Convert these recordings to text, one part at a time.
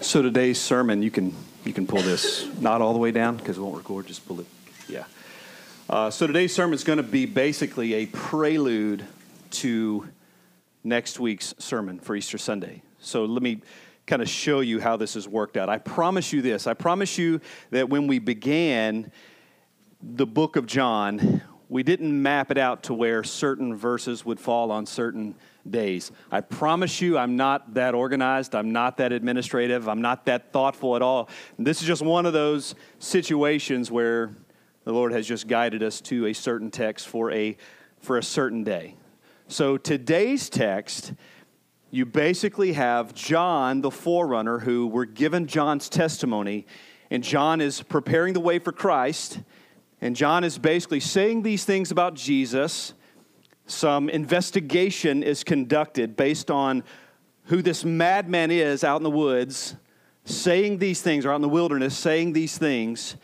So today's sermon, you can you can pull this not all the way down because it won't record. Just pull it, yeah. Uh, so today's sermon is going to be basically a prelude to next week's sermon for Easter Sunday. So let me kind of show you how this has worked out. I promise you this. I promise you that when we began the book of John, we didn't map it out to where certain verses would fall on certain days. I promise you, I'm not that organized. I'm not that administrative. I'm not that thoughtful at all. This is just one of those situations where the Lord has just guided us to a certain text for a, for a certain day. So today's text, you basically have John, the forerunner, who we're given John's testimony, and John is preparing the way for Christ. And John is basically saying these things about Jesus. Some investigation is conducted based on who this madman is out in the woods, saying these things, or out in the wilderness, saying these things.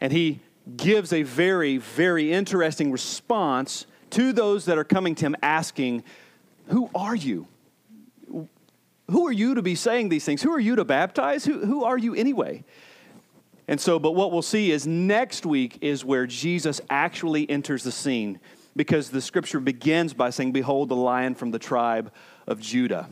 And he gives a very, very interesting response to those that are coming to him asking, Who are you? Who are you to be saying these things? Who are you to baptize? Who, who are you anyway? And so, but what we'll see is next week is where Jesus actually enters the scene because the scripture begins by saying, Behold, the lion from the tribe of Judah.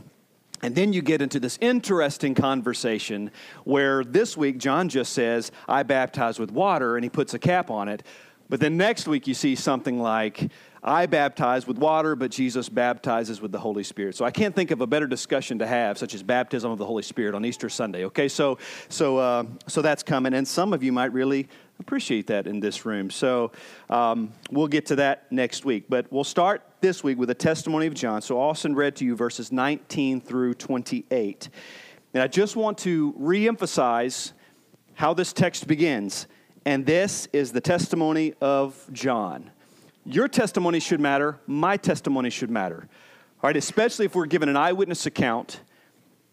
And then you get into this interesting conversation where this week John just says, I baptize with water, and he puts a cap on it. But then next week you see something like, I baptize with water, but Jesus baptizes with the Holy Spirit. So I can't think of a better discussion to have, such as baptism of the Holy Spirit on Easter Sunday. Okay, so so uh, so that's coming, and some of you might really appreciate that in this room. So um, we'll get to that next week, but we'll start this week with a testimony of John. So Austin read to you verses 19 through 28, and I just want to reemphasize how this text begins. And this is the testimony of John. Your testimony should matter. My testimony should matter. All right, especially if we're given an eyewitness account,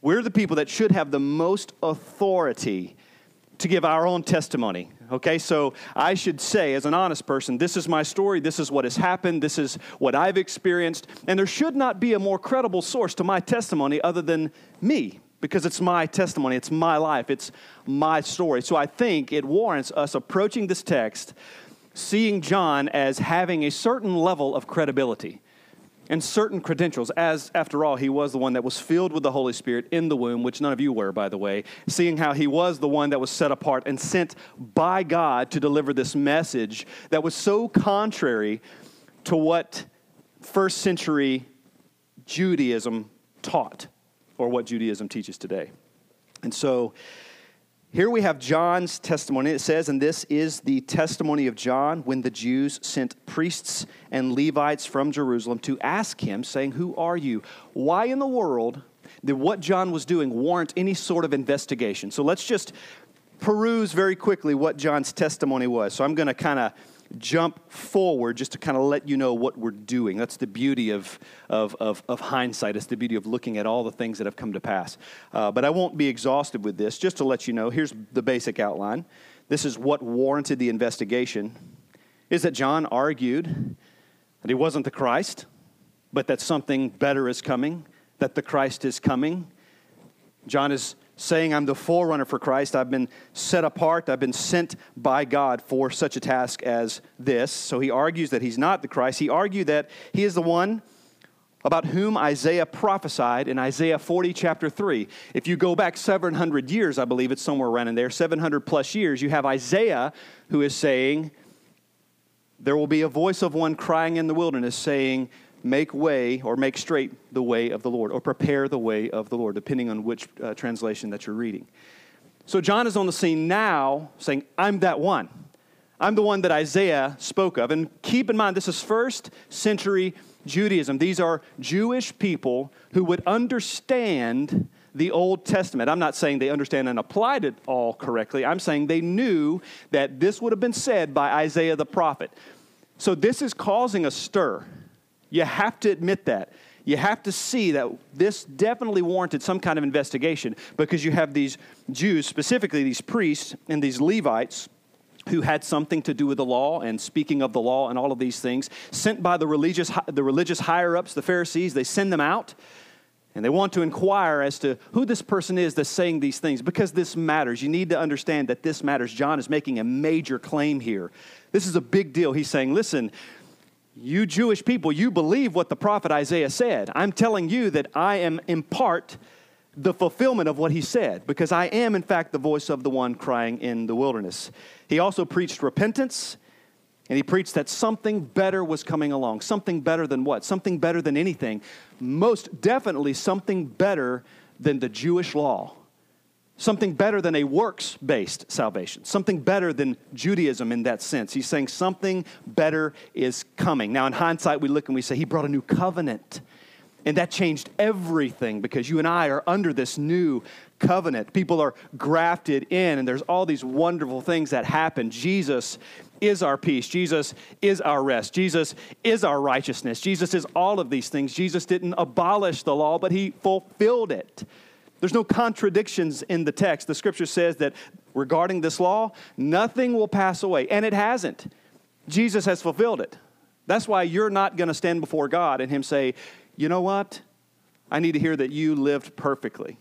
we're the people that should have the most authority to give our own testimony. Okay, so I should say, as an honest person, this is my story, this is what has happened, this is what I've experienced, and there should not be a more credible source to my testimony other than me, because it's my testimony, it's my life, it's my story. So I think it warrants us approaching this text seeing John as having a certain level of credibility and certain credentials, as after all, he was the one that was filled with the Holy Spirit in the womb, which none of you were, by the way, seeing how he was the one that was set apart and sent by God to deliver this message that was so contrary to what first century Judaism taught or what Judaism teaches today. And so, here we have John's testimony. It says, and this is the testimony of John when the Jews sent priests and Levites from Jerusalem to ask him, saying, Who are you? Why in the world did what John was doing warrant any sort of investigation? So let's just peruse very quickly what John's testimony was. So I'm going to kind of jump forward just to kind of let you know what we're doing. That's the beauty of, of, of, of hindsight. It's the beauty of looking at all the things that have come to pass. Uh, but I won't be exhaustive with this. Just to let you know, here's the basic outline. This is what warranted the investigation. Is that John argued that he wasn't the Christ, but that something better is coming, that the Christ is coming. John is saying, I'm the forerunner for Christ. I've been set apart. I've been sent by God for such a task as this. So he argues that he's not the Christ. He argued that he is the one about whom Isaiah prophesied in Isaiah 40, chapter 3. If you go back 700 years, I believe it's somewhere around in there, 700 plus years, you have Isaiah who is saying, There will be a voice of one crying in the wilderness, saying, make way or make straight the way of the Lord, or prepare the way of the Lord, depending on which uh, translation that you're reading. So John is on the scene now saying, I'm that one. I'm the one that Isaiah spoke of. And keep in mind, this is first century Judaism. These are Jewish people who would understand the Old Testament. I'm not saying they understand and applied it all correctly. I'm saying they knew that this would have been said by Isaiah the prophet. So this is causing a stir. You have to admit that. You have to see that this definitely warranted some kind of investigation because you have these Jews, specifically these priests and these Levites, who had something to do with the law and speaking of the law and all of these things, sent by the religious, the religious higher ups, the Pharisees. They send them out And they want to inquire as to who this person is that's saying these things because this matters. You need to understand that this matters. John is making a major claim here. This is a big deal. He's saying, listen, you Jewish people, you believe what the prophet Isaiah said. I'm telling you that I am in part the fulfillment of what he said because I am, in fact, the voice of the one crying in the wilderness. He also preached repentance and he preached that something better was coming along. Something better than what? Something better than anything. Most definitely something better than the Jewish law. Something better than a works based salvation. Something better than Judaism in that sense. He's saying something better is coming. Now, in hindsight, we look and we say, He brought a new covenant. And that changed everything because you and I are under this new covenant. People are grafted in, and there's all these wonderful things that happen. Jesus is our peace. Jesus is our rest. Jesus is our righteousness. Jesus is all of these things. Jesus didn't abolish the law, but he fulfilled it. There's no contradictions in the text. The scripture says that regarding this law, nothing will pass away, and it hasn't. Jesus has fulfilled it. That's why you're not going to stand before God and Him say, you know what? I need to hear that you lived perfectly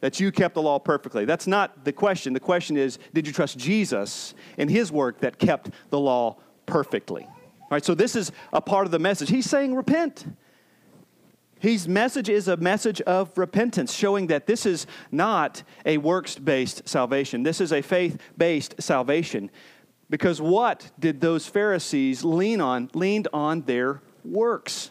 that you kept the law perfectly. That's not the question. The question is, did you trust Jesus and his work that kept the law perfectly? All right, so this is a part of the message. He's saying, repent. His message is a message of repentance, showing that this is not a works based salvation. This is a faith based salvation. Because what did those Pharisees lean on? Leaned on their works.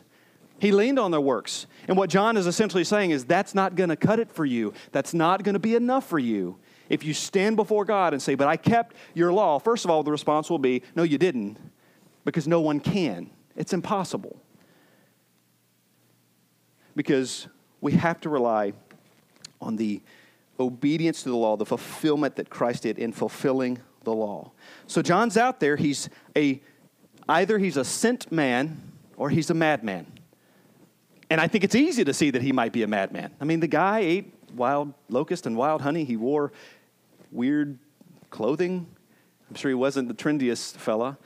He leaned on their works. And what John is essentially saying is that's not going to cut it for you. That's not going to be enough for you. If you stand before God and say, But I kept your law, first of all, the response will be, No, you didn't, because no one can. It's impossible. Because we have to rely on the obedience to the law, the fulfillment that Christ did in fulfilling the law. So John's out there, he's a either he's a sent man or he's a madman. And I think it's easy to see that he might be a madman. I mean, the guy ate wild locust and wild honey. He wore weird clothing. I'm sure he wasn't the trendiest fella.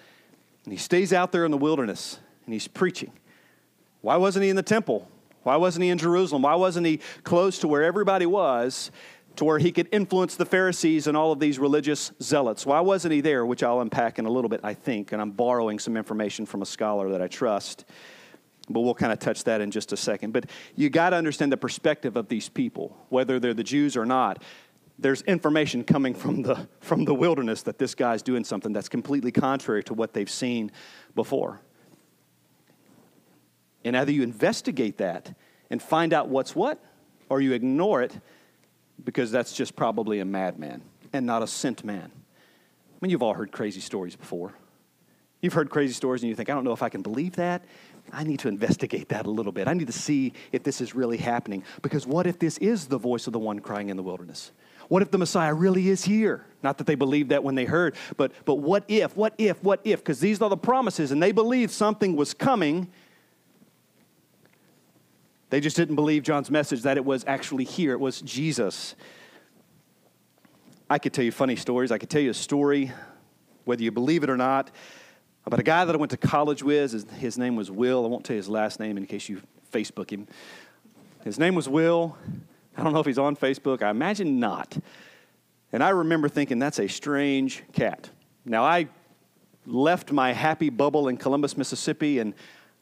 And he stays out there in the wilderness and he's preaching. Why wasn't he in the temple? Why wasn't he in Jerusalem? Why wasn't he close to where everybody was, to where he could influence the Pharisees and all of these religious zealots? Why wasn't he there? Which I'll unpack in a little bit, I think, and I'm borrowing some information from a scholar that I trust but we'll kind of touch that in just a second. But you got to understand the perspective of these people, whether they're the Jews or not. There's information coming from the, from the wilderness that this guy's doing something that's completely contrary to what they've seen before. And either you investigate that and find out what's what, or you ignore it because that's just probably a madman and not a sent man. I mean, you've all heard crazy stories before. You've heard crazy stories and you think, I don't know if I can believe that. I need to investigate that a little bit. I need to see if this is really happening. Because what if this is the voice of the one crying in the wilderness? What if the Messiah really is here? Not that they believed that when they heard, but, but what if, what if, what if? Because these are the promises, and they believed something was coming. They just didn't believe John's message that it was actually here. It was Jesus. I could tell you funny stories. I could tell you a story, whether you believe it or not about a guy that I went to college with. His, name was Will. I won't tell you his last name in case you Facebook him. His name was Will. I don't know if he's on Facebook. I imagine not. And I remember thinking, that's a strange cat. Now, I left my happy bubble in Columbus, Mississippi, and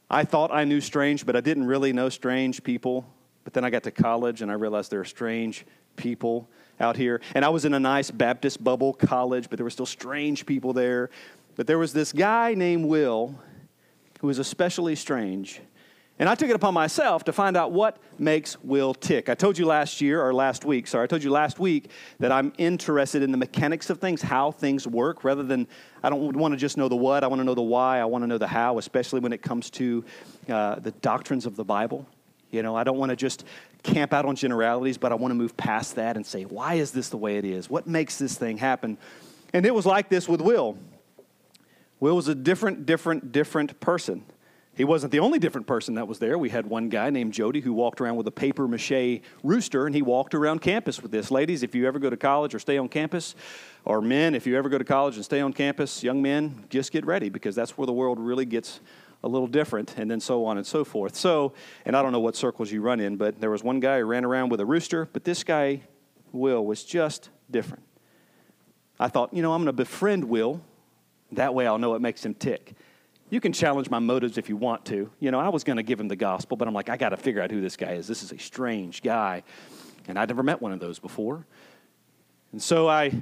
I thought I knew strange, but I didn't really know strange people. But then I got to college and I realized there are strange people out here. And I was in a nice Baptist bubble college, but there were still strange people there. But there was this guy named Will who was especially strange. And I took it upon myself to find out what makes Will tick. I told you last year, or last week, sorry, I told you last week that I'm interested in the mechanics of things, how things work, rather than, I don't want to just know the what, I want to know the why, I want to know the how, especially when it comes to uh, the doctrines of the Bible. You know, I don't want to just camp out on generalities, but I want to move past that and say, why is this the way it is? What makes this thing happen? And it was like this with Will. Will was a different, different, different person. He wasn't the only different person that was there. We had one guy named Jody who walked around with a paper mache rooster, and he walked around campus with this. Ladies, if you ever go to college or stay on campus, or men, if you ever go to college and stay on campus, young men, just get ready because that's where the world really gets a little different, and then so on and so forth. So, and I don't know what circles you run in, but there was one guy who ran around with a rooster, but this guy, Will, was just different. I thought, you know, I'm going to befriend Will. That way I'll know what makes him tick. You can challenge my motives if you want to. You know, I was going to give him the gospel, but I'm like, I got to figure out who this guy is. This is a strange guy. And I'd never met one of those before. And so I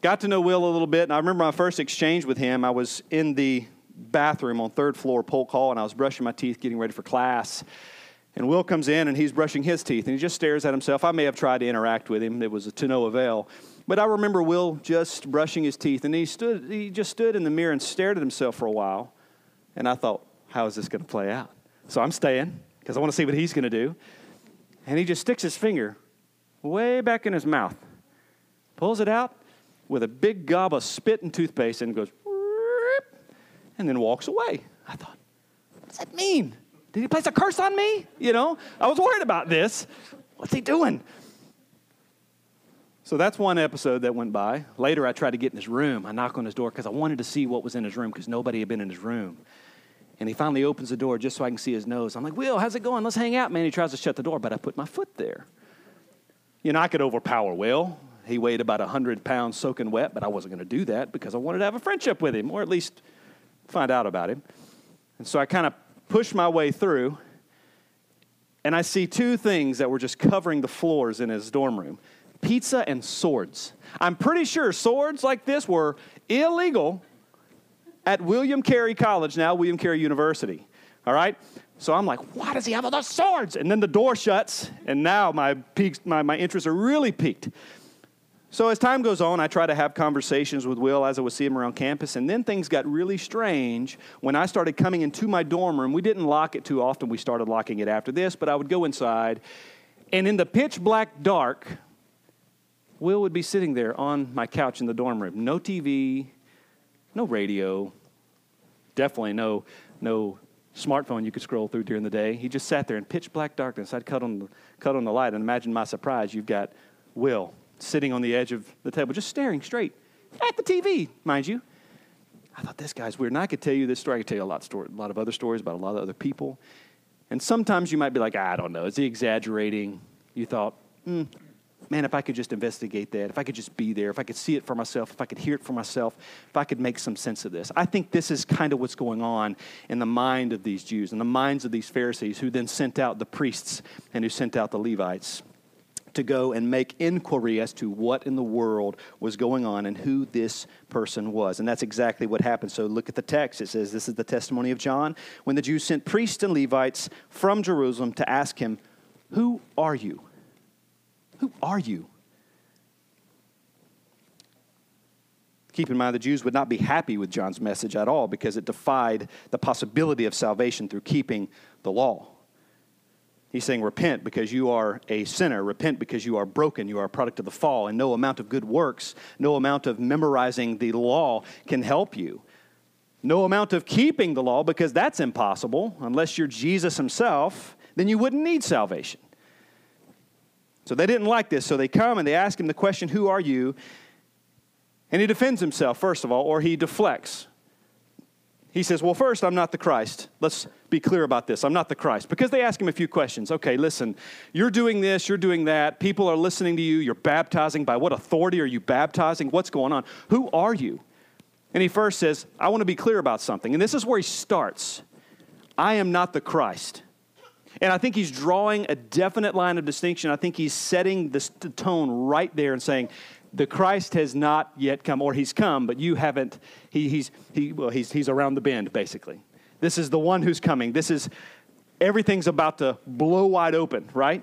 got to know Will a little bit. And I remember my first exchange with him. I was in the bathroom on third floor, Polk Hall, and I was brushing my teeth, getting ready for class. And Will comes in and he's brushing his teeth and he just stares at himself. I may have tried to interact with him, it was to no avail. But I remember Will just brushing his teeth and he stood he just stood in the mirror and stared at himself for a while. And I thought, how is this going to play out? So I'm staying because I want to see what he's going to do. And he just sticks his finger way back in his mouth, pulls it out with a big gob of spit and toothpaste and goes, and then walks away. I thought, what does that mean? Did he place a curse on me? You know, I was worried about this. What's he doing? So that's one episode that went by. Later, I tried to get in his room. I knock on his door because I wanted to see what was in his room because nobody had been in his room. And he finally opens the door just so I can see his nose. I'm like, Will, how's it going? Let's hang out, man. He tries to shut the door, but I put my foot there. You know, I could overpower Will. He weighed about 100 pounds soaking wet, but I wasn't going to do that because I wanted to have a friendship with him, or at least find out about him. And so I kind of pushed my way through, and I see two things that were just covering the floors in his dorm room pizza and swords. I'm pretty sure swords like this were illegal at William Carey College, now William Carey University. All right? So I'm like, why does he have all those swords? And then the door shuts, and now my, piques, my, my interests are really piqued. So as time goes on, I try to have conversations with Will as I would see him around campus, and then things got really strange when I started coming into my dorm room. We didn't lock it too often. We started locking it after this, but I would go inside, and in the pitch black dark, Will would be sitting there on my couch in the dorm room. No TV, no radio, definitely no no smartphone you could scroll through during the day. He just sat there in pitch black darkness. I'd cut on the cut on the light, and imagine my surprise. You've got Will sitting on the edge of the table, just staring straight at the TV, mind you. I thought this guy's weird. And I could tell you this story. I could tell you a lot, story, a lot of other stories about a lot of other people. And sometimes you might be like, I don't know. Is he exaggerating? You thought, hmm, man, if I could just investigate that, if I could just be there, if I could see it for myself, if I could hear it for myself, if I could make some sense of this. I think this is kind of what's going on in the mind of these Jews, in the minds of these Pharisees, who then sent out the priests and who sent out the Levites to go and make inquiry as to what in the world was going on and who this person was. And that's exactly what happened. So look at the text. It says, This is the testimony of John when the Jews sent priests and Levites from Jerusalem to ask him, Who are you? Who are you? Keep in mind, the Jews would not be happy with John's message at all because it defied the possibility of salvation through keeping the law. He's saying, Repent because you are a sinner. Repent because you are broken. You are a product of the fall. And no amount of good works, no amount of memorizing the law can help you. No amount of keeping the law, because that's impossible. Unless you're Jesus himself, then you wouldn't need salvation. So they didn't like this. So they come and they ask him the question, Who are you? And he defends himself, first of all, or he deflects. He says, Well, first, I'm not the Christ. Let's be clear about this. I'm not the Christ. Because they ask him a few questions. Okay, listen, you're doing this, you're doing that. People are listening to you. You're baptizing. By what authority are you baptizing? What's going on? Who are you? And he first says, I want to be clear about something. And this is where he starts I am not the Christ. And I think he's drawing a definite line of distinction. I think he's setting the tone right there and saying, the Christ has not yet come, or he's come, but you haven't. He, he's, he, well, he's, he's around the bend, basically. This is the one who's coming. This is, everything's about to blow wide open, right?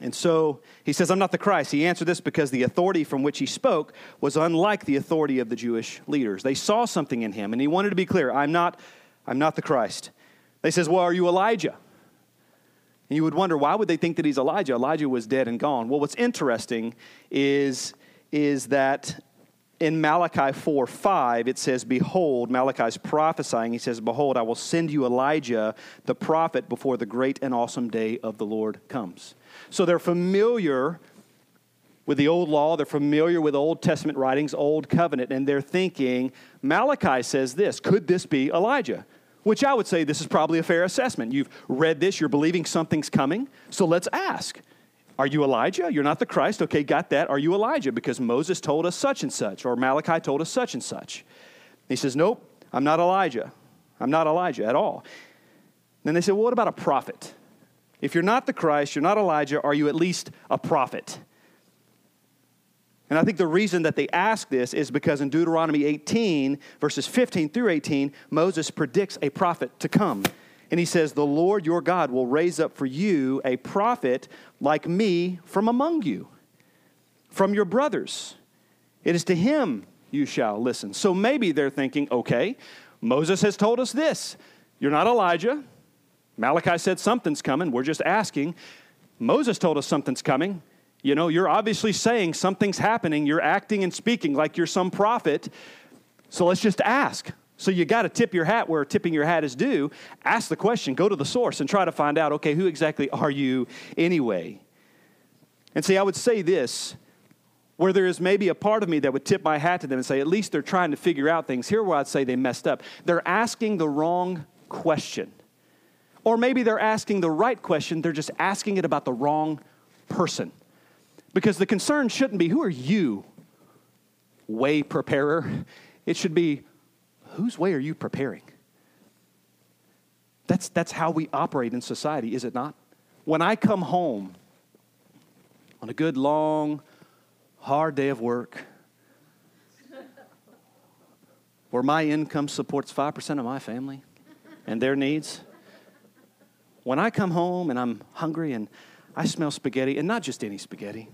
And so he says, I'm not the Christ. He answered this because the authority from which he spoke was unlike the authority of the Jewish leaders. They saw something in him, and he wanted to be clear I'm not, I'm not the Christ. They says, Well, are you Elijah? And you would wonder, why would they think that he's Elijah? Elijah was dead and gone. Well, what's interesting is is that in Malachi 4 5, it says, Behold, Malachi's prophesying. He says, Behold, I will send you Elijah, the prophet, before the great and awesome day of the Lord comes. So they're familiar with the old law, they're familiar with Old Testament writings, Old Covenant, and they're thinking, Malachi says this could this be Elijah? Which I would say this is probably a fair assessment. You've read this, you're believing something's coming, so let's ask. Are you Elijah? You're not the Christ. Okay, got that. Are you Elijah? Because Moses told us such and such, or Malachi told us such and such. He says, Nope, I'm not Elijah. I'm not Elijah at all. Then they say, Well, what about a prophet? If you're not the Christ, you're not Elijah, are you at least a prophet? And I think the reason that they ask this is because in Deuteronomy 18, verses 15 through 18, Moses predicts a prophet to come. And he says, The Lord your God will raise up for you a prophet like me from among you, from your brothers. It is to him you shall listen. So maybe they're thinking, okay, Moses has told us this. You're not Elijah. Malachi said something's coming. We're just asking. Moses told us something's coming. You know, you're obviously saying something's happening. You're acting and speaking like you're some prophet. So let's just ask. So you got to tip your hat where tipping your hat is due. Ask the question, go to the source, and try to find out okay, who exactly are you anyway? And see, I would say this where there is maybe a part of me that would tip my hat to them and say, at least they're trying to figure out things. Here, where I'd say they messed up. They're asking the wrong question. Or maybe they're asking the right question, they're just asking it about the wrong person. Because the concern shouldn't be, who are you, way preparer? It should be, whose way are you preparing? That's, that's how we operate in society, is it not? When I come home on a good, long, hard day of work, where my income supports 5% of my family and their needs, when I come home and I'm hungry and I smell spaghetti, and not just any spaghetti,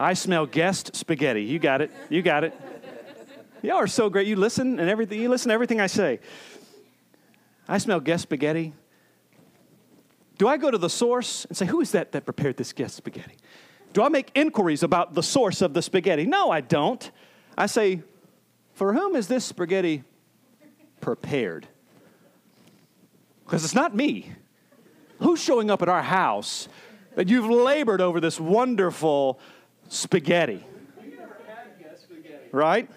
I smell guest spaghetti. You got it. You got it. Y'all are so great. You listen and everything. You listen to everything I say. I smell guest spaghetti. Do I go to the source and say, "Who is that that prepared this guest spaghetti?" Do I make inquiries about the source of the spaghetti? No, I don't. I say, "For whom is this spaghetti prepared?" Because it's not me. Who's showing up at our house that you've labored over this wonderful spaghetti. Right?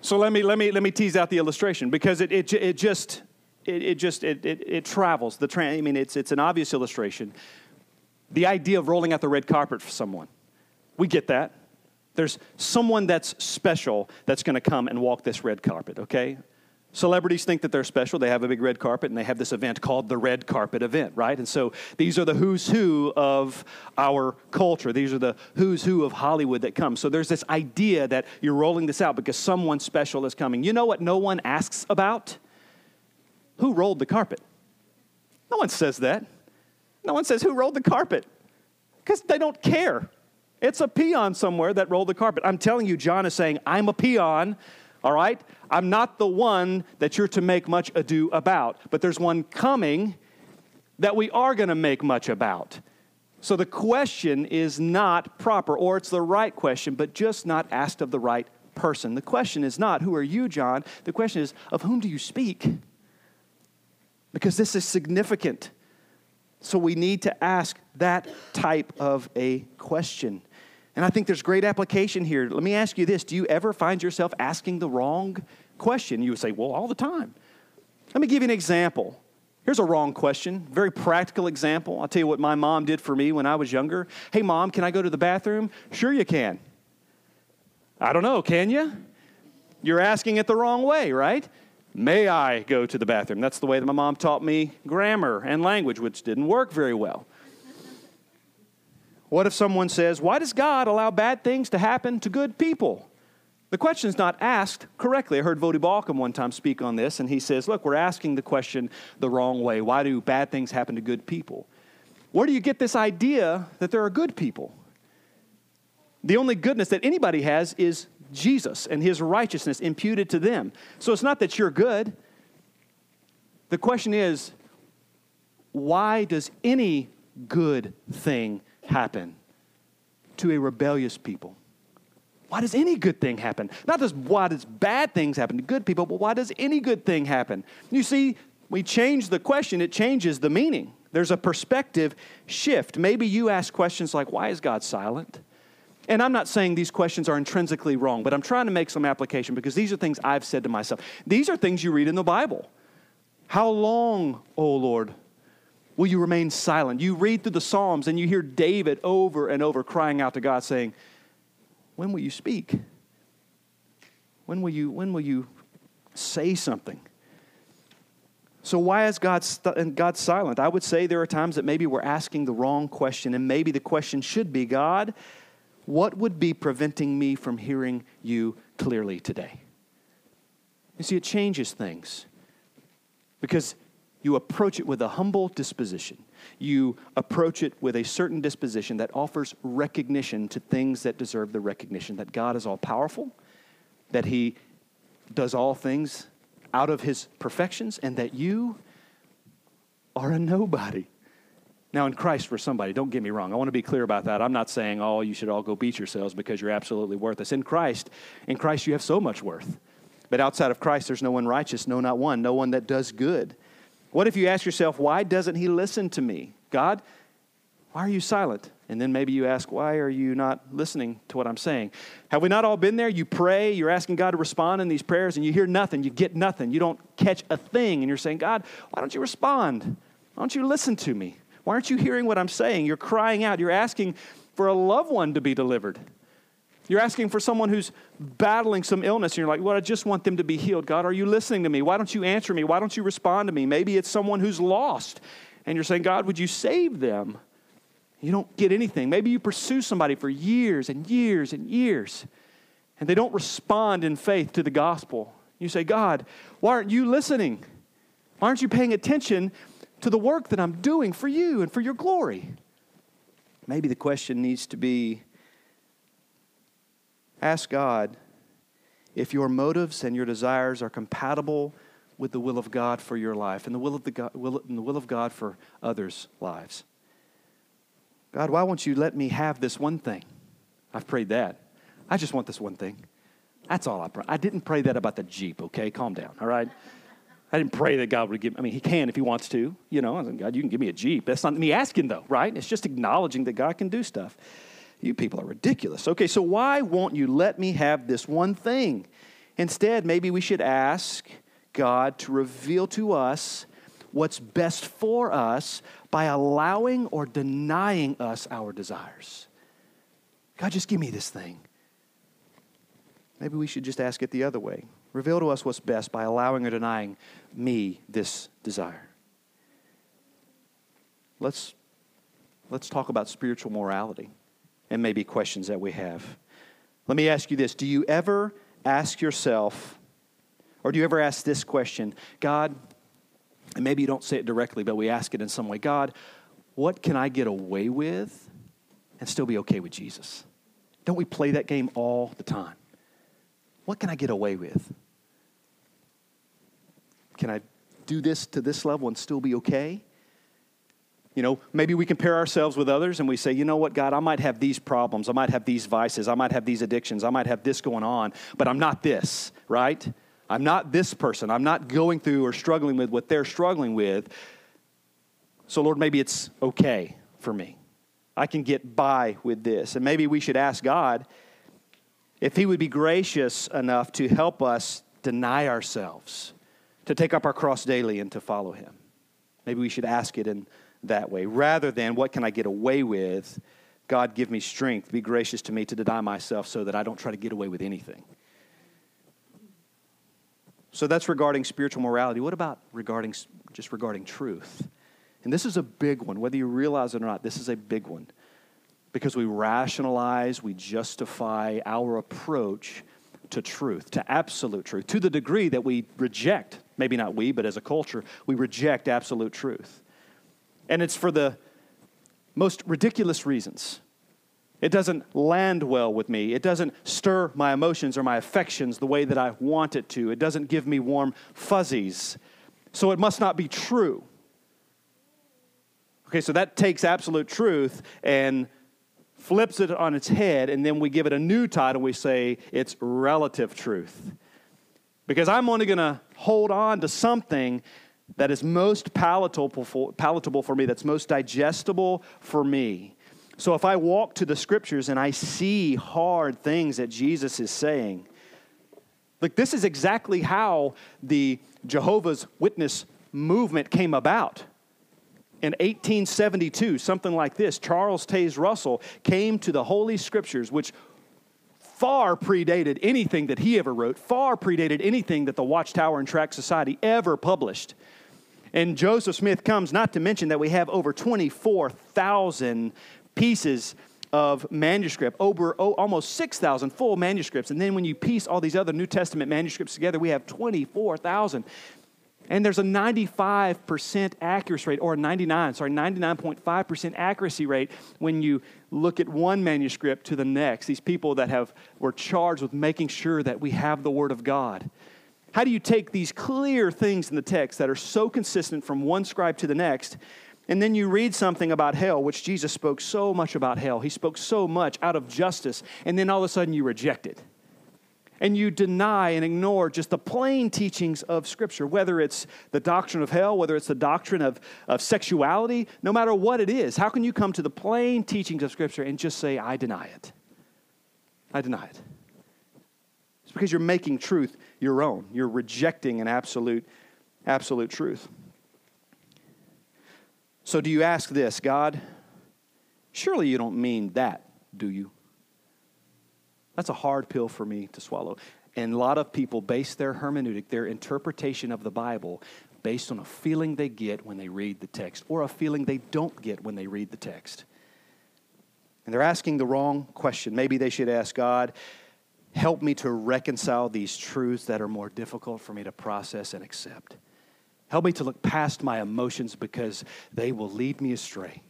So let me, let me, let me tease out the illustration because it, it, it just, it, it just, it, it, it travels. The tra- I mean, it's, it's an obvious illustration. The idea of rolling out the red carpet for someone. We get that. There's someone that's special that's going to come and walk this red carpet, okay? Celebrities think that they're special. They have a big red carpet and they have this event called the red carpet event, right? And so these are the who's who of our culture. These are the who's who of Hollywood that come. So there's this idea that you're rolling this out because someone special is coming. You know what no one asks about? Who rolled the carpet? No one says that. No one says who rolled the carpet because they don't care. It's a peon somewhere that rolled the carpet. I'm telling you, John is saying, I'm a peon all right? I'm not the one that you're to make much ado about, but there's one coming that we are going to make much about. So the question is not proper, or it's the right question, but just not asked of the right person. The question is not, Who are you, John? The question is, Of whom do you speak? Because this is significant. So we need to ask that type of a question. And I think there's great application here. Let me ask you this Do you ever find yourself asking the wrong question? You would say, Well, all the time. Let me give you an example. Here's a wrong question, very practical example. I'll tell you what my mom did for me when I was younger. Hey, mom, can I go to the bathroom? Sure, you can. I don't know, can you? You're asking it the wrong way, right? May I go to the bathroom? That's the way that my mom taught me grammar and language, which didn't work very well. What if someone says, Why does God allow bad things to happen to good people? The question is not asked correctly. I heard Voddie Baucham one time speak on this, and he says, Look, we're asking the question the wrong way. Why do bad things happen to good people? Where do you get this idea that there are good people? The only goodness that anybody has is Jesus and his righteousness imputed to them. So it's not that you're good. The question is, why does any good thing happen to a rebellious people? Why does any good thing happen? Not just why does bad things happen to good people, but why does any good thing happen? You see, we change the question, it changes the meaning. There's a perspective shift. Maybe you ask questions like, why is God silent? And I'm not saying these questions are intrinsically wrong, but I'm trying to make some application because these are things I've said to myself. These are things you read in the Bible. How long, O Lord, will you remain silent? You read through the Psalms and you hear David over and over crying out to God saying, When will you speak? When will you, when will you say something? So, why is God, st- God silent? I would say there are times that maybe we're asking the wrong question, and maybe the question should be God, what would be preventing me from hearing you clearly today? You see, it changes things because you approach it with a humble disposition. You approach it with a certain disposition that offers recognition to things that deserve the recognition that God is all powerful, that He does all things out of His perfections, and that you are a nobody. Now, in Christ, we're somebody. Don't get me wrong. I want to be clear about that. I'm not saying, oh, you should all go beat yourselves because you're absolutely worthless. In Christ, in Christ, you have so much worth. But outside of Christ, there's no one righteous, no, not one, no one that does good. What if you ask yourself, why doesn't he listen to me? God, why are you silent? And then maybe you ask, why are you not listening to what I'm saying? Have we not all been there? You pray, you're asking God to respond in these prayers, and you hear nothing, you get nothing, you don't catch a thing, and you're saying, God, why don't you respond? Why don't you listen to me? Why aren't you hearing what I'm saying? You're crying out. You're asking for a loved one to be delivered. You're asking for someone who's battling some illness, and you're like, Well, I just want them to be healed. God, are you listening to me? Why don't you answer me? Why don't you respond to me? Maybe it's someone who's lost, and you're saying, God, would you save them? You don't get anything. Maybe you pursue somebody for years and years and years, and they don't respond in faith to the gospel. You say, God, why aren't you listening? Why aren't you paying attention to the work that I'm doing for you and for your glory? Maybe the question needs to be ask God if your motives and your desires are compatible with the will of God for your life and the will of, the God, will, and the will of God for others' lives. God, why won't you let me have this one thing? I've prayed that. I just want this one thing. That's all I pray. I didn't pray that about the Jeep, okay? Calm down, all right? I didn't pray that God would give, I mean, He can if He wants to. You know, God, you can give me a Jeep. That's not me asking, though, right? It's just acknowledging that God can do stuff. You people are ridiculous. Okay, so why won't you let me have this one thing? Instead, maybe we should ask God to reveal to us what's best for us by allowing or denying us our desires. God, just give me this thing. Maybe we should just ask it the other way. Reveal to us what's best by allowing or denying me this desire. Let's, let's talk about spiritual morality and maybe questions that we have. Let me ask you this Do you ever ask yourself, or do you ever ask this question, God, and maybe you don't say it directly, but we ask it in some way God, what can I get away with and still be okay with Jesus? Don't we play that game all the time? What can I get away with? Can I do this to this level and still be okay? You know, maybe we compare ourselves with others and we say, you know what, God, I might have these problems. I might have these vices. I might have these addictions. I might have this going on, but I'm not this, right? I'm not this person. I'm not going through or struggling with what they're struggling with. So, Lord, maybe it's okay for me. I can get by with this. And maybe we should ask God if He would be gracious enough to help us deny ourselves to take up our cross daily and to follow him. Maybe we should ask it in that way rather than what can I get away with? God, give me strength. Be gracious to me to deny myself so that I don't try to get away with anything. So that's regarding spiritual morality. What about regarding just regarding truth? And this is a big one. Whether you realize it or not, this is a big one. Because we rationalize, we justify our approach to truth, to absolute truth, to the degree that we reject, maybe not we, but as a culture, we reject absolute truth. And it's for the most ridiculous reasons. It doesn't land well with me. It doesn't stir my emotions or my affections the way that I want it to. It doesn't give me warm fuzzies. So it must not be true. Okay, so that takes absolute truth and flips it on its head, and then we give it a new title. We say it's relative truth. Because I'm only going to hold on to something that is most palatable for, palatable for me, that's most digestible for me. So if I walk to the scriptures and I see hard things that Jesus is saying, like this is exactly how the Jehovah's Witness movement came about. In 1872, something like this, Charles Taze Russell came to the Holy Scriptures, which far predated anything that he ever wrote, far predated anything that the Watchtower and Tract Society ever published. And Joseph Smith comes, not to mention that we have over 24,000 pieces of manuscript, over oh, almost 6,000 full manuscripts. And then when you piece all these other New Testament manuscripts together, we have 24,000. And there's a 95% accuracy rate, or 99, sorry, 99.5% accuracy rate when you look at one manuscript to the next. These people that have were charged with making sure that we have the Word of God. How do you take these clear things in the text that are so consistent from one scribe to the next, and then you read something about hell, which Jesus spoke so much about hell. He spoke so much out of justice, and then all of a sudden you reject it and you deny and ignore just the plain teachings of Scripture, whether it's the doctrine of hell, whether it's the doctrine of, of sexuality, no matter what it is, how can you come to the plain teachings of Scripture and just say, I deny it? I deny it. It's because you're making truth your own. You're rejecting an absolute, absolute truth. So do you ask this, God, surely you don't mean that, do you? That's a hard pill for me to swallow. And a lot of people base their hermeneutic, their interpretation of the Bible, based on a feeling they get when they read the text or a feeling they don't get when they read the text. And they're asking the wrong question. Maybe they should ask God, help me to reconcile these truths that are more difficult for me to process and accept. Help me to look past my emotions because they will lead me astray.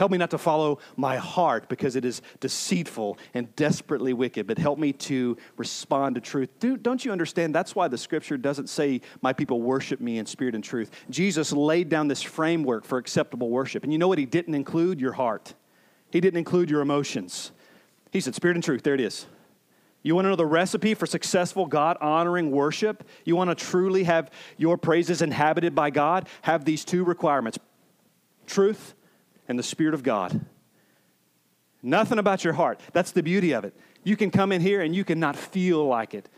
Help me not to follow my heart because it is deceitful and desperately wicked, but help me to respond to truth. Dude, don't you understand? That's why the scripture doesn't say, My people worship me in spirit and truth. Jesus laid down this framework for acceptable worship. And you know what? He didn't include your heart, He didn't include your emotions. He said, Spirit and truth, there it is. You want to know the recipe for successful God honoring worship? You want to truly have your praises inhabited by God? Have these two requirements truth and the Spirit of God. Nothing about your heart. That's the beauty of it. You can come in here and you cannot feel like it.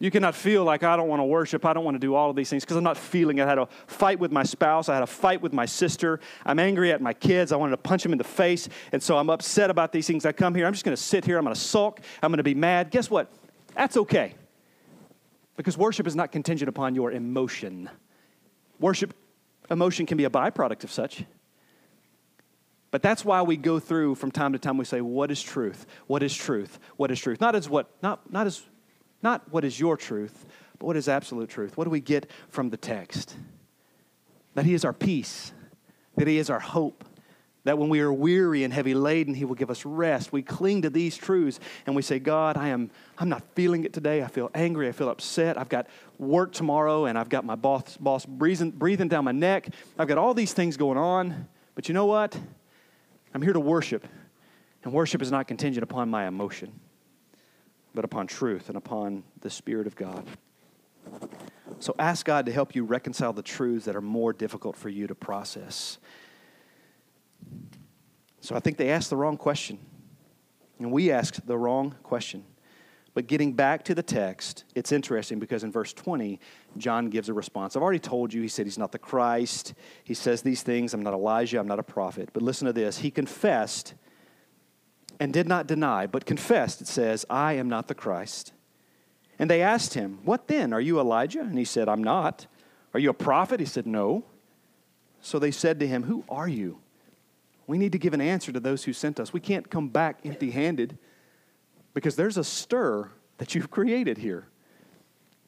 You cannot feel like I don't want to worship. I don't want to do all of these things because I'm not feeling it. I had a fight with my spouse. I had a fight with my sister. I'm angry at my kids. I wanted to punch them in the face. And so I'm upset about these things. I come here. I'm just going to sit here. I'm going to sulk. I'm going to be mad. Guess what? That's okay. Because worship is not contingent upon your emotion. Worship, emotion can be a byproduct of such. But that's why we go through from time to time we say, What is truth? What is truth? What is truth? Not as what, not, not as not what is your truth, but what is absolute truth? What do we get from the text? That He is our peace, that He is our hope, that when we are weary and heavy laden, He will give us rest. We cling to these truths and we say, God, I am, I'm not feeling it today. I feel angry. I feel upset. I've got work tomorrow and I've got my boss, boss breathing, breathing down my neck. I've got all these things going on. But you know what? I'm here to worship, and worship is not contingent upon my emotion, but upon truth and upon the Spirit of God. So ask God to help you reconcile the truths that are more difficult for you to process. So I think they asked the wrong question, and we asked the wrong question. But getting back to the text, it's interesting because in verse 20, John gives a response. I've already told you, he said he's not the Christ. He says these things I'm not Elijah, I'm not a prophet. But listen to this. He confessed and did not deny, but confessed, it says, I am not the Christ. And they asked him, What then? Are you Elijah? And he said, I'm not. Are you a prophet? He said, No. So they said to him, Who are you? We need to give an answer to those who sent us. We can't come back empty handed because there's a stir that you've created here.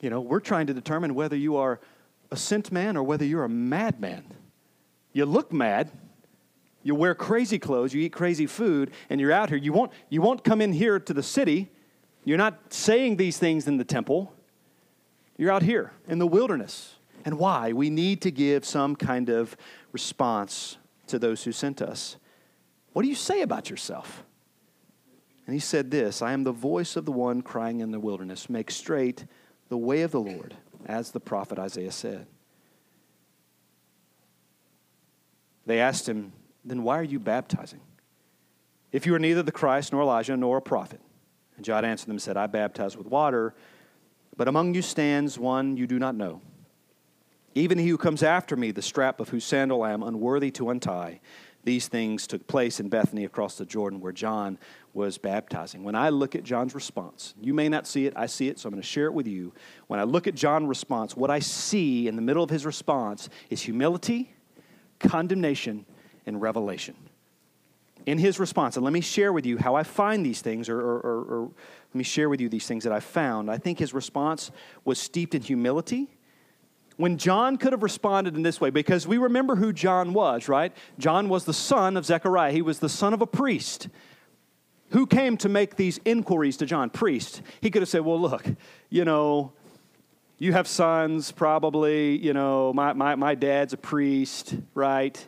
You know, we're trying to determine whether you are a sent man or whether you're a madman. You look mad. You wear crazy clothes, you eat crazy food, and you're out here. You won't, you won't come in here to the city. You're not saying these things in the temple. You're out here in the wilderness. And why? We need to give some kind of response to those who sent us. What do you say about yourself? And he said this I am the voice of the one crying in the wilderness, make straight the way of the Lord, as the prophet Isaiah said. They asked him, Then why are you baptizing? If you are neither the Christ, nor Elijah, nor a prophet. And John answered them and said, I baptize with water, but among you stands one you do not know. Even he who comes after me, the strap of whose sandal I am unworthy to untie. These things took place in Bethany across the Jordan where John was baptizing. When I look at John's response, you may not see it, I see it, so I'm going to share it with you. When I look at John's response, what I see in the middle of his response is humility, condemnation, and revelation in his response, and let me share with you how I find these things, or, or, or, or, let me share with you these things that I found. I think his response was steeped in humility. When John could have responded in this way, because we remember who John was, right? John was the son of Zechariah, he was the son of a priest. Who came to make these inquiries to John? Priest. He could have said, Well, look, you know, you have sons, probably, you know, my, my, my dad's a priest, right?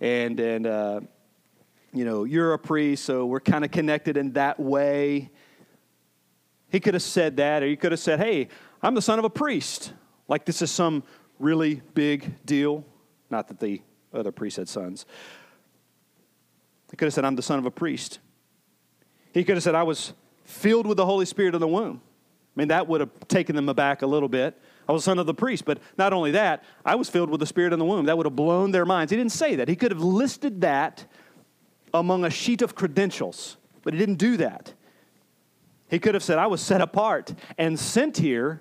And, and, uh, you know, you're a priest, so we're kind of connected in that way. He could have said that, or he could have said, hey, I'm the son of a priest. Like this is some really big deal. Not that the other priest had sons. He could have said, I'm the son of a priest. He could have said, I was filled with the Holy Spirit in the womb. I mean, that would have taken them aback a little bit. I was son of the priest, but not only that, I was filled with the Spirit in the womb. That would have blown their minds. He didn't say that. He could have listed that among a sheet of credentials, but he didn't do that. He could have said, I was set apart and sent here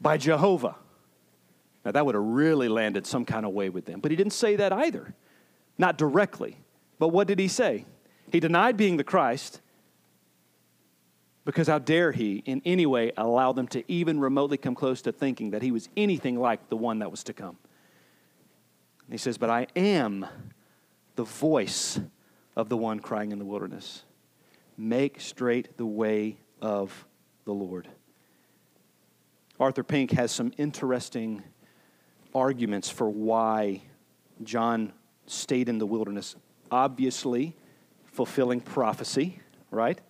by Jehovah. Now, that would have really landed some kind of way with them. But he didn't say that either, not directly. But what did he say? He denied being the Christ because how dare he in any way allow them to even remotely come close to thinking that he was anything like the one that was to come. he says, But I am the voice of the one crying in the wilderness. Make straight the way of the Lord. Arthur Pink has some interesting arguments for why John stayed in the wilderness. Obviously, fulfilling prophecy, right?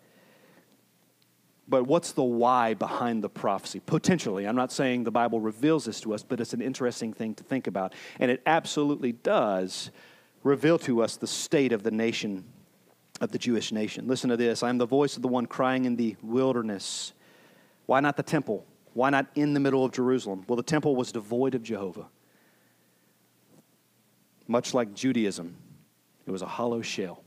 But what's the why behind the prophecy? Potentially. I'm not saying the Bible reveals this to us, but it's an interesting thing to think about. And it absolutely does reveal to us the state of the nation, of the Jewish nation. Listen to this I am the voice of the one crying in the wilderness. Why not the temple? Why not in the middle of Jerusalem? Well, the temple was devoid of Jehovah. Much like Judaism, it was a hollow shell.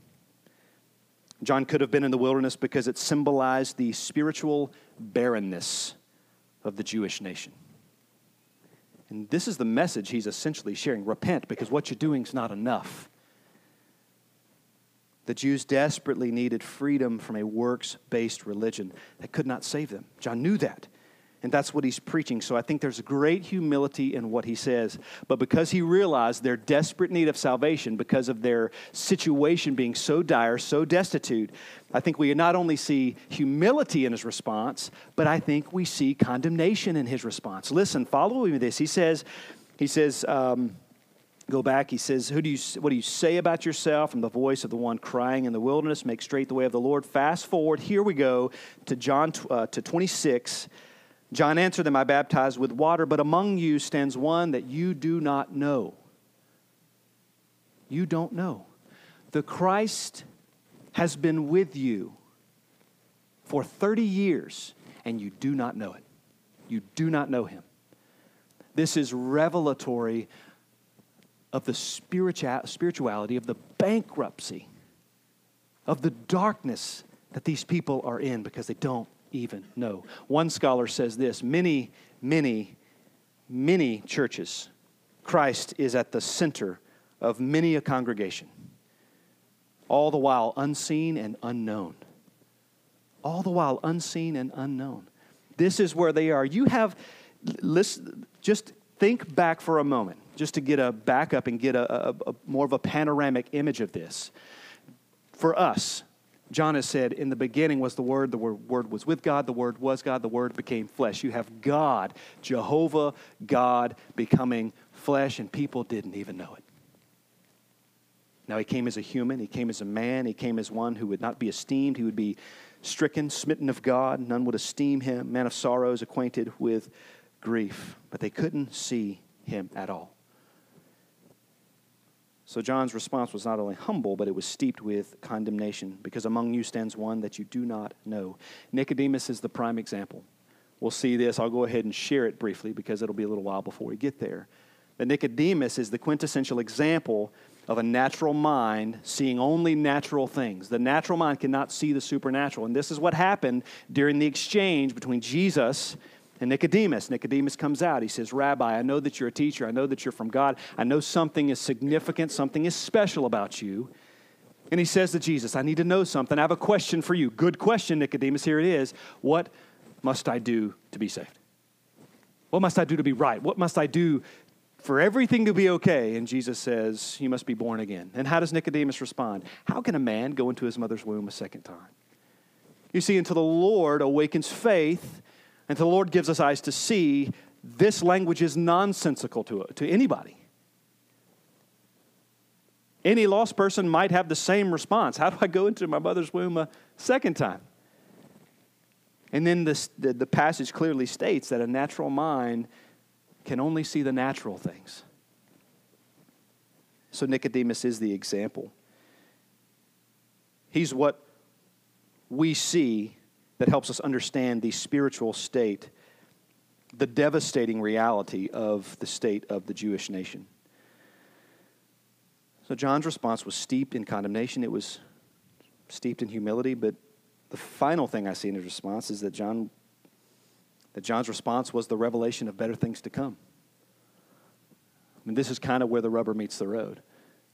John could have been in the wilderness because it symbolized the spiritual barrenness of the Jewish nation. And this is the message he's essentially sharing repent because what you're doing is not enough. The Jews desperately needed freedom from a works based religion that could not save them. John knew that. And that's what he's preaching. So I think there's great humility in what he says. But because he realized their desperate need of salvation, because of their situation being so dire, so destitute, I think we not only see humility in his response, but I think we see condemnation in his response. Listen, follow me with this. He says, he says, um, go back. He says, Who do you, What do you say about yourself? I'm the voice of the one crying in the wilderness, make straight the way of the Lord. Fast forward, here we go to John uh, to 26 John answered them, I baptize with water, but among you stands one that you do not know. You don't know. The Christ has been with you for 30 years, and you do not know it. You do not know him. This is revelatory of the spirituality, of the bankruptcy, of the darkness that these people are in because they don't even know. One scholar says this many, many, many churches, Christ is at the center of many a congregation, all the while unseen and unknown. All the while unseen and unknown. This is where they are. You have, listen, just think back for a moment, just to get a backup and get a, a, a more of a panoramic image of this. For us, John has said, In the beginning was the Word, the Word was with God, the Word was God, the Word became flesh. You have God, Jehovah, God, becoming flesh, and people didn't even know it. Now, He came as a human, He came as a man, He came as one who would not be esteemed, He would be stricken, smitten of God. None would esteem Him, man of sorrows, acquainted with grief. But they couldn't see Him at all. So John's response was not only humble, but it was steeped with condemnation, because among you stands one that you do not know. Nicodemus is the prime example. We'll see this. I'll go ahead and share it briefly because it'll be a little while before we get there. But Nicodemus is the quintessential example of a natural mind seeing only natural things. The natural mind cannot see the supernatural. And this is what happened during the exchange between Jesus and Nicodemus. Nicodemus comes out. He says, Rabbi, I know that you're a teacher. I know that you're from God. I know something is significant, something is special about you. And he says to Jesus, I need to know something. I have a question for you. Good question, Nicodemus. Here it is. What must I do to be saved? What must I do to be right? What must I do for everything to be okay? And Jesus says, You must be born again. And how does Nicodemus respond? How can a man go into his mother's womb a second time? You see, until the Lord awakens faith, until the Lord gives us eyes to see, this language is nonsensical to, to anybody. Any lost person might have the same response How do I go into my mother's womb a second time? And then this, the, the passage clearly states that a natural mind can only see the natural things. So Nicodemus is the example. He's what we see that helps us understand the spiritual state, the devastating reality of the state of the Jewish nation. So John's response was steeped in condemnation. It was steeped in humility, but the final thing I see in his response is that John that John's response was the revelation of better things to come. I mean, this is kind of where the rubber meets the road.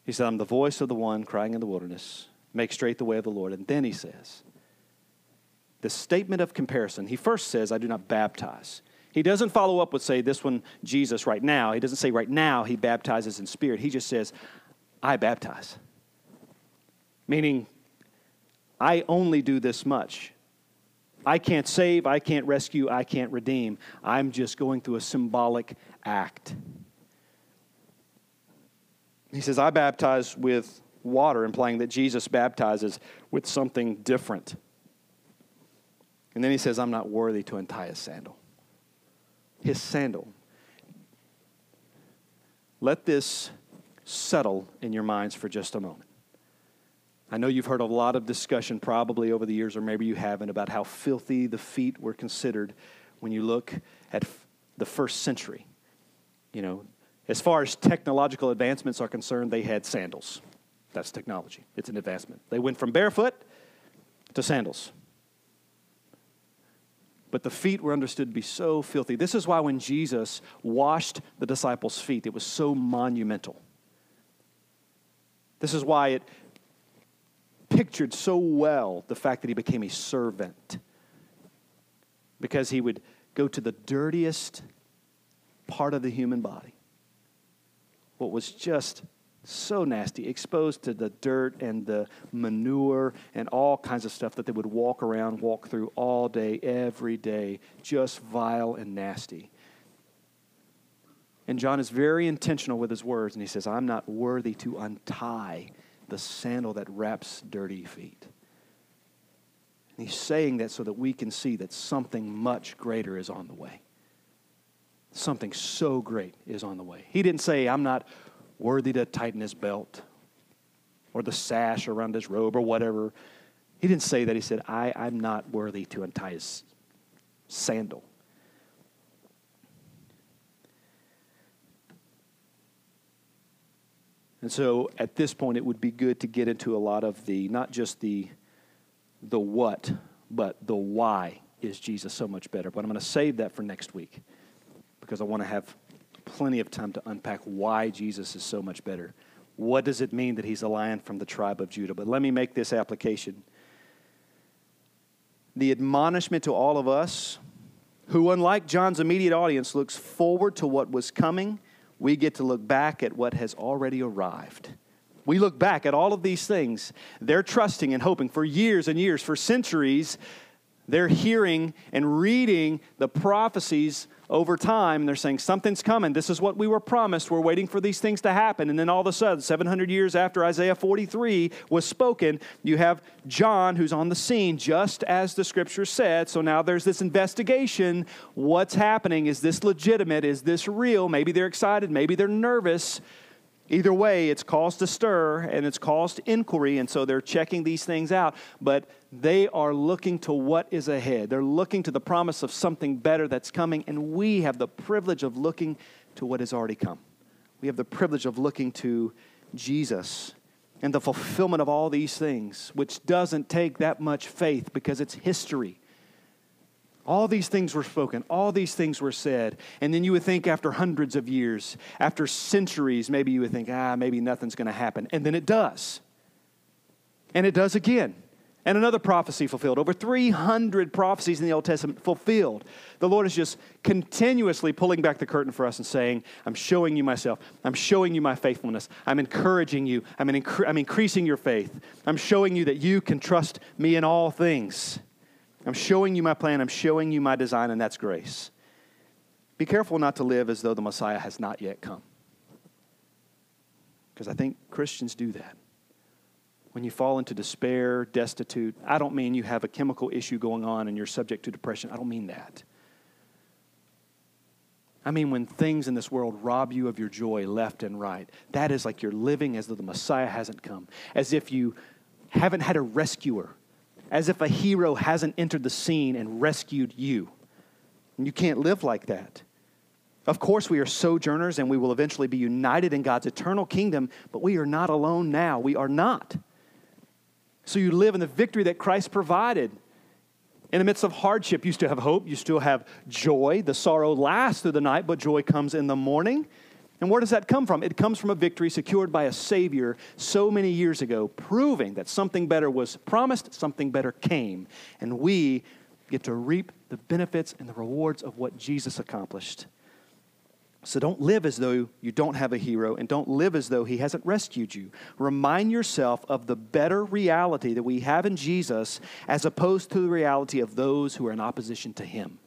He said, I'm the voice of the one crying in the wilderness, make straight the way of the Lord. And then he says, the statement of comparison. He first says, I do not baptize. He doesn't follow up with, say, this one, Jesus, right now. He doesn't say, right now, he baptizes in spirit. He just says, I baptize. Meaning, I only do this much. I can't save, I can't rescue, I can't redeem. I'm just going through a symbolic act. He says, I baptize with water, implying that Jesus baptizes with something different. And then he says, I'm not worthy to untie his sandal. His sandal. Let this settle in your minds for just a moment. I know you've heard a lot of discussion probably over the years, or maybe you haven't, about how filthy the feet were considered when you look at the first century. You know, as far as technological advancements are concerned, they had sandals. That's technology, it's an advancement. They went from barefoot to sandals. But the feet were understood to be so filthy. This is why when Jesus washed the disciples' feet, it was so monumental. This is why it pictured so well the fact that he became a servant because he would go to the dirtiest part of the human body, what was just so nasty, exposed to the dirt and the manure and all kinds of stuff that they would walk around, walk through all day, every day, just vile and nasty. And John is very intentional with his words, and he says, I'm not worthy to untie the sandal that wraps dirty feet. And he's saying that so that we can see that something much greater is on the way. Something so great is on the way. He didn't say, I'm not worthy to tighten his belt or the sash around his robe or whatever. He didn't say that. He said, I, I'm not worthy to untie his sandal. And so at this point, it would be good to get into a lot of the, not just the, the what, but the why is Jesus so much better. But I'm going to save that for next week because I want to have plenty of time to unpack why Jesus is so much better. What does it mean that he's a lion from the tribe of Judah? But let me make this application. The admonishment to all of us who, unlike John's immediate audience, looks forward to what was coming we get to look back at what has already arrived. We look back at all of these things. They're trusting and hoping for years and years, for centuries. They're hearing and reading the prophecies over time, they're saying, Something's coming. This is what we were promised. We're waiting for these things to happen. And then all of a sudden, 700 years after Isaiah 43 was spoken, you have John who's on the scene, just as the scripture said. So now there's this investigation. What's happening? Is this legitimate? Is this real? Maybe they're excited. Maybe they're nervous. Either way, it's caused a stir and it's caused inquiry, and so they're checking these things out, but they are looking to what is ahead. They're looking to the promise of something better that's coming, and we have the privilege of looking to what has already come. We have the privilege of looking to Jesus and the fulfillment of all these things, which doesn't take that much faith because it's history. All these things were spoken, all these things were said. And then you would think after hundreds of years, after centuries, maybe you would think, ah, maybe nothing's going to happen. And then it does. And it does again. And another prophecy fulfilled. Over 300 prophecies in the Old Testament fulfilled. The Lord is just continuously pulling back the curtain for us and saying, I'm showing you myself. I'm showing you my faithfulness. I'm encouraging you. I'm, incre- I'm increasing your faith. I'm showing you that you can trust me in all things. I'm showing you my plan, I'm showing you my design, and that's grace. Be careful not to live as though the Messiah has not yet come. Because I think Christians do that. When you fall into despair, destitute, I don't mean you have a chemical issue going on and you're subject to depression. I don't mean that. I mean, when things in this world rob you of your joy left and right, that is like you're living as though the Messiah hasn't come, as if you haven't had a rescuer as if a hero hasn't entered the scene and rescued you. And you can't live like that. Of course, we are sojourners and we will eventually be united in God's eternal kingdom, but we are not alone now. We are not. So you live in the victory that Christ provided. In the midst of hardship, you still have hope, you still have joy. The sorrow lasts through the night, but joy comes in the morning. And where does that come from? It comes from a victory secured by a Savior so many years ago, proving that something better was promised, something better came. And we get to reap the benefits and the rewards of what Jesus accomplished. So don't live as though you don't have a hero and don't live as though he hasn't rescued you. Remind yourself of the better reality that we have in Jesus as opposed to the reality of those who are in opposition to him.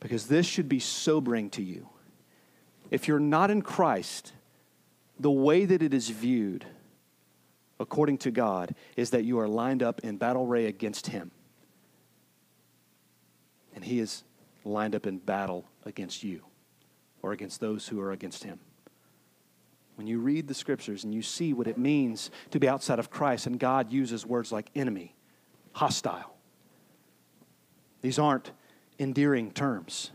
Because this should be sobering to you. If you're not in Christ, the way that it is viewed, according to God, is that you are lined up in battle array against Him. And He is lined up in battle against you or against those who are against Him. When you read the scriptures and you see what it means to be outside of Christ, and God uses words like enemy, hostile, these aren't endearing terms.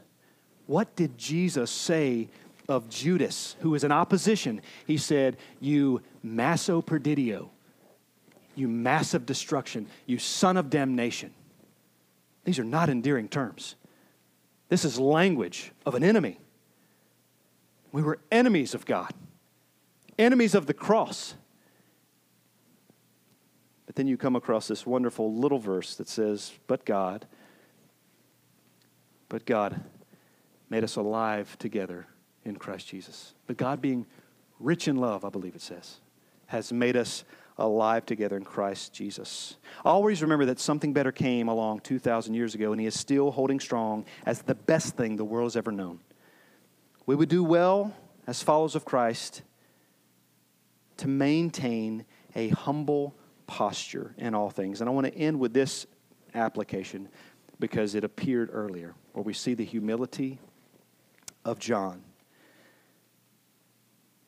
What did Jesus say of Judas, who was in opposition. He said, You masso perdidio, you massive destruction, you son of damnation. These are not endearing terms. This is language of an enemy. We were enemies of God, enemies of the cross. But then you come across this wonderful little verse that says, But God, but God made us alive together in Christ Jesus. But God, being rich in love, I believe it says, has made us alive together in Christ Jesus. Always remember that something better came along 2,000 years ago, and He is still holding strong as the best thing the world has ever known. We would do well as followers of Christ to maintain a humble posture in all things. And I want to end with this application because it appeared earlier, where we see the humility of John.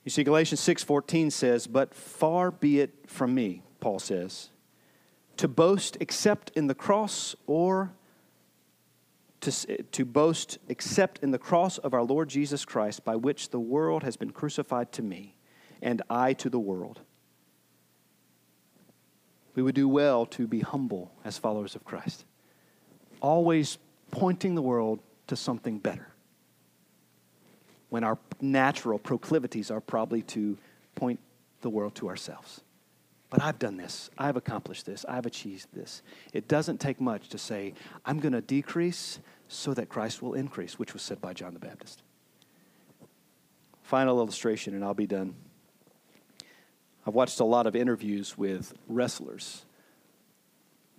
You see, Galatians 6.14 says, But far be it from me, Paul says, to boast except in the cross or to, to boast except in the cross of our Lord Jesus Christ, by which the world has been crucified to me, and I to the world. We would do well to be humble as followers of Christ, always pointing the world to something better when our natural proclivities are probably to point the world to ourselves. But I've done this. I've accomplished this. I've achieved this. It doesn't take much to say, I'm going to decrease so that Christ will increase, which was said by John the Baptist. Final illustration, and I'll be done. I've watched a lot of interviews with wrestlers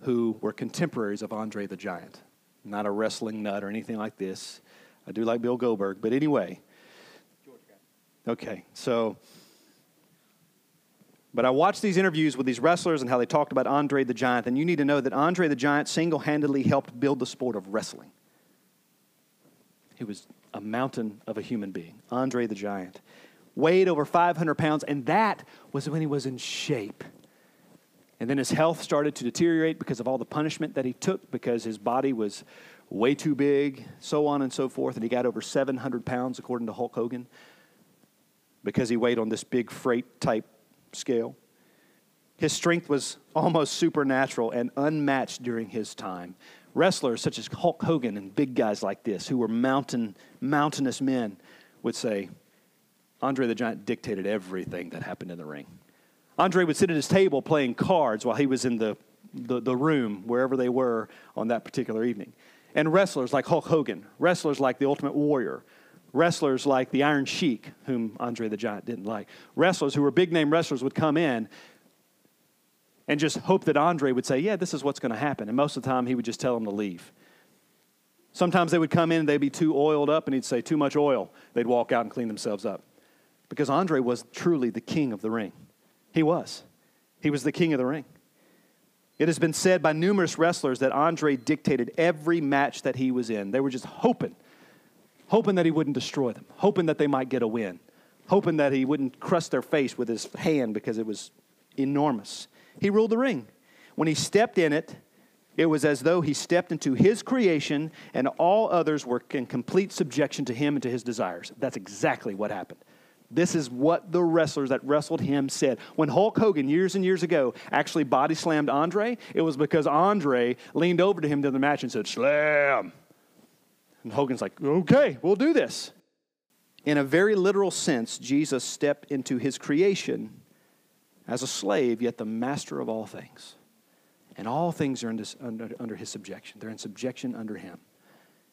who were contemporaries of Andre the Giant. Not a wrestling nut or anything like this. I do like Bill Goldberg, but anyway, Okay, so, but I watched these interviews with these wrestlers and how they talked about Andre the Giant, and you need to know that Andre the Giant single handedly helped build the sport of wrestling. He was a mountain of a human being, Andre the Giant. weighed over 500 pounds, and that was when he was in shape. And then his health started to deteriorate because of all the punishment that he took, because his body was way too big, so on and so forth. And he got over 700 pounds, according to Hulk Hogan, because he weighed on this big freight type scale. His strength was almost supernatural and unmatched during his time. Wrestlers such as Hulk Hogan and big guys like this, who were mountain, mountainous men, would say, Andre the Giant dictated everything that happened in the ring. Andre would sit at his table playing cards while he was in the, the, the room, wherever they were on that particular evening. And wrestlers like Hulk Hogan, wrestlers like the Ultimate Warrior, wrestlers like the Iron Sheik, whom Andre the Giant didn't like, wrestlers who were big name wrestlers would come in and just hope that Andre would say, Yeah, this is what's going to happen. And most of the time, he would just tell them to leave. Sometimes they would come in and they'd be too oiled up, and he'd say, Too much oil. They'd walk out and clean themselves up. Because Andre was truly the king of the ring. He was. He was the king of the ring. It has been said by numerous wrestlers that Andre dictated every match that he was in. They were just hoping, hoping that he wouldn't destroy them, hoping that they might get a win, hoping that he wouldn't crush their face with his hand because it was enormous. He ruled the ring. When he stepped in it, it was as though he stepped into his creation and all others were in complete subjection to him and to his desires. That's exactly what happened. This is what the wrestlers that wrestled him said. When Hulk Hogan, years and years ago, actually body slammed Andre, it was because Andre leaned over to him during the match and said, Slam. And Hogan's like, Okay, we'll do this. In a very literal sense, Jesus stepped into his creation as a slave, yet the master of all things. And all things are under, under, his subjection. They're in subjection under him.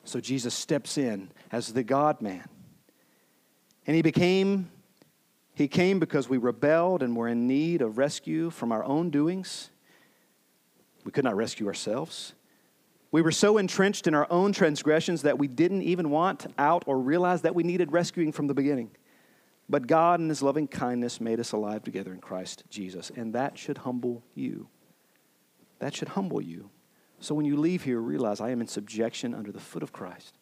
So Jesus steps in as the God man and he became, he came because we rebelled and were in need of rescue from our own doings. We could not rescue ourselves. We were so entrenched in our own transgressions that we didn't even want out or realize that we needed rescuing from the beginning. But God, in His loving kindness, made us alive together in Christ Jesus. And that should humble you. That should humble you. So when you leave here, realize I am in subjection under the foot of Christ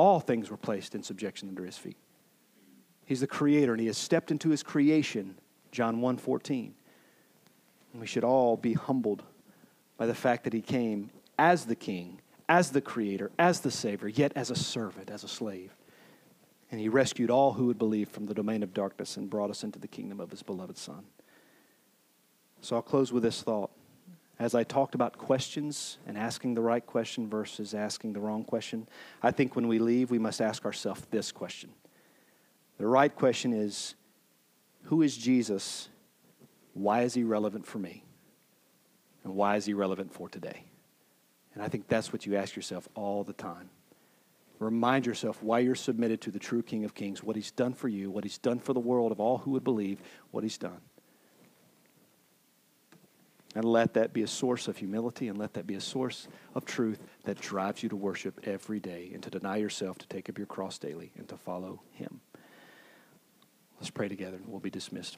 all things were placed in subjection under his feet. He's the creator and he has stepped into his creation, John 1:14. And we should all be humbled by the fact that he came as the king, as the creator, as the savior, yet as a servant, as a slave. And he rescued all who would believe from the domain of darkness and brought us into the kingdom of his beloved son. So I'll close with this thought as I talked about questions and asking the right question versus asking the wrong question, I think when we leave, we must ask ourselves this question. The right question is Who is Jesus? Why is he relevant for me? And why is he relevant for today? And I think that's what you ask yourself all the time. Remind yourself why you're submitted to the true King of Kings, what he's done for you, what he's done for the world of all who would believe, what he's done. And let that be a source of humility and let that be a source of truth that drives you to worship every day and to deny yourself, to take up your cross daily, and to follow Him. Let's pray together and we'll be dismissed.